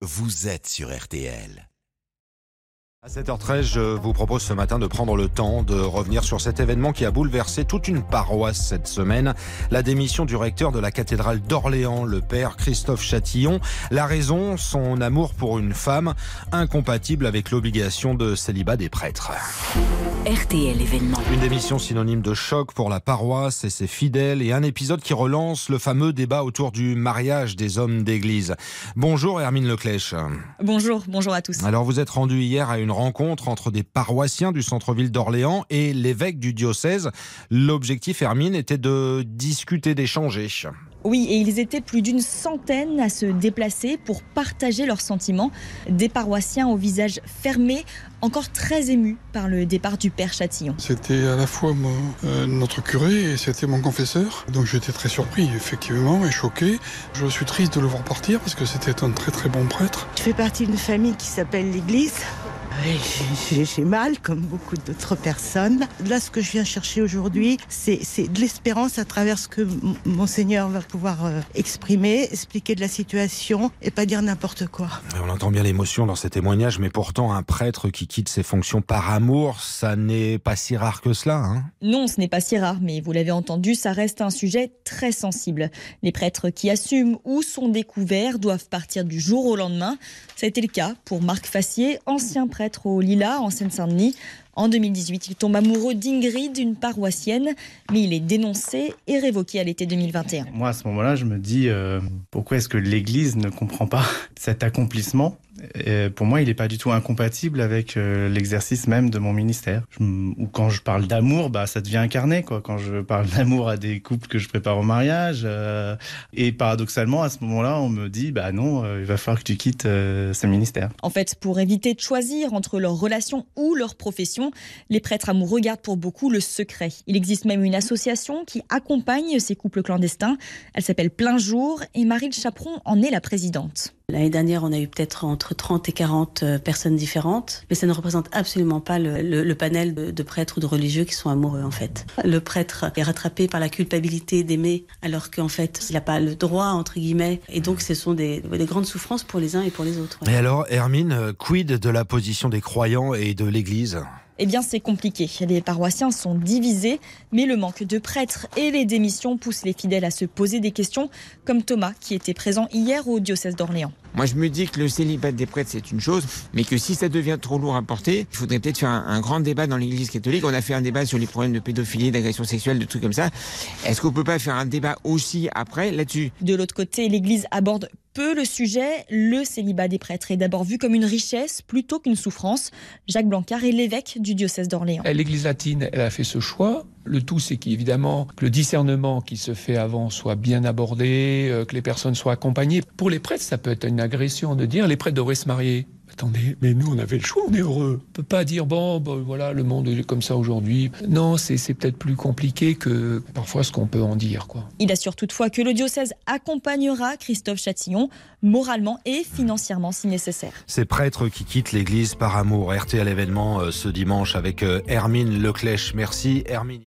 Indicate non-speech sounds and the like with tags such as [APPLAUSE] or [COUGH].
vous êtes sur RTL. À 7h13, je vous propose ce matin de prendre le temps de revenir sur cet événement qui a bouleversé toute une paroisse cette semaine. La démission du recteur de la cathédrale d'Orléans, le père Christophe Châtillon. La raison, son amour pour une femme incompatible avec l'obligation de célibat des prêtres. RTL événement. Une démission synonyme de choc pour la paroisse et ses fidèles et un épisode qui relance le fameux débat autour du mariage des hommes d'église. Bonjour Hermine Leclèche. Bonjour, bonjour à tous. Alors vous êtes rendu hier à une rencontre entre des paroissiens du centre-ville d'Orléans et l'évêque du diocèse. L'objectif, Hermine, était de discuter, d'échanger. Oui, et ils étaient plus d'une centaine à se déplacer pour partager leurs sentiments. Des paroissiens au visage fermé, encore très émus par le départ du père Châtillon. C'était à la fois mon, euh, notre curé et c'était mon confesseur. Donc j'étais très surpris, effectivement, et choqué. Je suis triste de le voir partir parce que c'était un très très bon prêtre. Je fais partie d'une famille qui s'appelle l'Église. Oui, j'ai- mal, comme beaucoup d'autres personnes. Là, ce que je viens chercher aujourd'hui, c'est de l'espérance à travers ce que Monseigneur va pouvoir euh, exprimer, expliquer de la situation et pas dire n'importe quoi. On entend bien l'émotion dans ces témoignages, mais pourtant un prêtre qui quitte ses fonctions par amour, ça n'est pas si rare que cela. Hein Non, ce n'est pas si rare, mais vous l'avez entendu, ça reste un sujet très sensible. Les prêtres qui assument ou sont découverts doivent partir du jour au lendemain. Ça a été le cas pour Marc Fassier, ancien prêtre au Lila, en Seine-Saint-Denis. En 2018, il tombe amoureux d'Ingrid, une paroissienne, mais il est dénoncé et révoqué à l'été 2021. Moi, à ce moment-là, je me dis euh, pourquoi est-ce que l'Église ne comprend pas [LAUGHS] cet accomplissement Et Pour moi, il n'est pas du tout incompatible avec euh, l'exercice même de mon ministère. Ou quand je parle d'amour, bah, ça devient incarné. Quand je parle d'amour à des couples que je prépare au mariage. euh, et paradoxalement, à ce moment-là, on me dit bah non, euh, il va falloir que tu quittes ce ministère. En fait, pour éviter de choisir entre leur relation ou leur profession, les prêtres amoureux gardent pour beaucoup le secret. Il existe même une association qui accompagne ces couples clandestins. Elle s'appelle Plein Jour et Marie Chaperon en est la présidente. L'année dernière, on a eu peut-être entre 30 et 40 euh, personnes différentes, mais ça ne représente absolument pas le, panel de, prêtres ou de religieux qui sont amoureux, en fait. Le prêtre est rattrapé par la culpabilité d'aimer, alors qu'en fait, il n'a pas le droit, entre guillemets, et donc ce sont des, des grandes souffrances pour les uns et pour les autres. ouais. Et alors, Hermine, euh, quid de la position des croyants et de l'Église? Eh bien, c'est compliqué. Les paroissiens sont divisés, mais le manque de prêtres et les démissions poussent les fidèles à se poser des questions, comme Thomas, qui était présent hier au diocèse d'Orléans. Moi, je me dis que le célibat des prêtres, c'est une chose, mais que si ça devient trop lourd à porter, il faudrait peut-être faire un, un grand débat dans l'Église catholique. On a fait un débat sur les problèmes de pédophilie, d'agression sexuelle, de trucs comme ça. Est-ce qu'on peut pas faire un débat aussi après là-dessus? De l'autre côté, l'Église aborde le sujet. Le célibat des prêtres est d'abord vu comme une richesse plutôt qu'une souffrance. Jacques Blancard est l'évêque du diocèse d'Orléans. L'Église latine, elle a fait ce choix. Le tout, c'est qu'évidemment, que le discernement qui se fait avant soit bien abordé, euh, que les personnes soient accompagnées. Pour les prêtres, ça peut être une agression de dire les prêtres devraient se marier. Attendez, mais nous, on avait le choix, on est heureux. On peut pas dire, bon, voilà, le monde est comme ça aujourd'hui. Non, c'est peut-être plus compliqué que parfois ce qu'on peut en dire, quoi. Il assure toutefois que le diocèse accompagnera Christophe Châtillon moralement et financièrement si nécessaire. Ces prêtres qui quittent l'Église par amour. RTL événement euh, ce dimanche avec euh, Hermine Leclèche. Merci Hermine.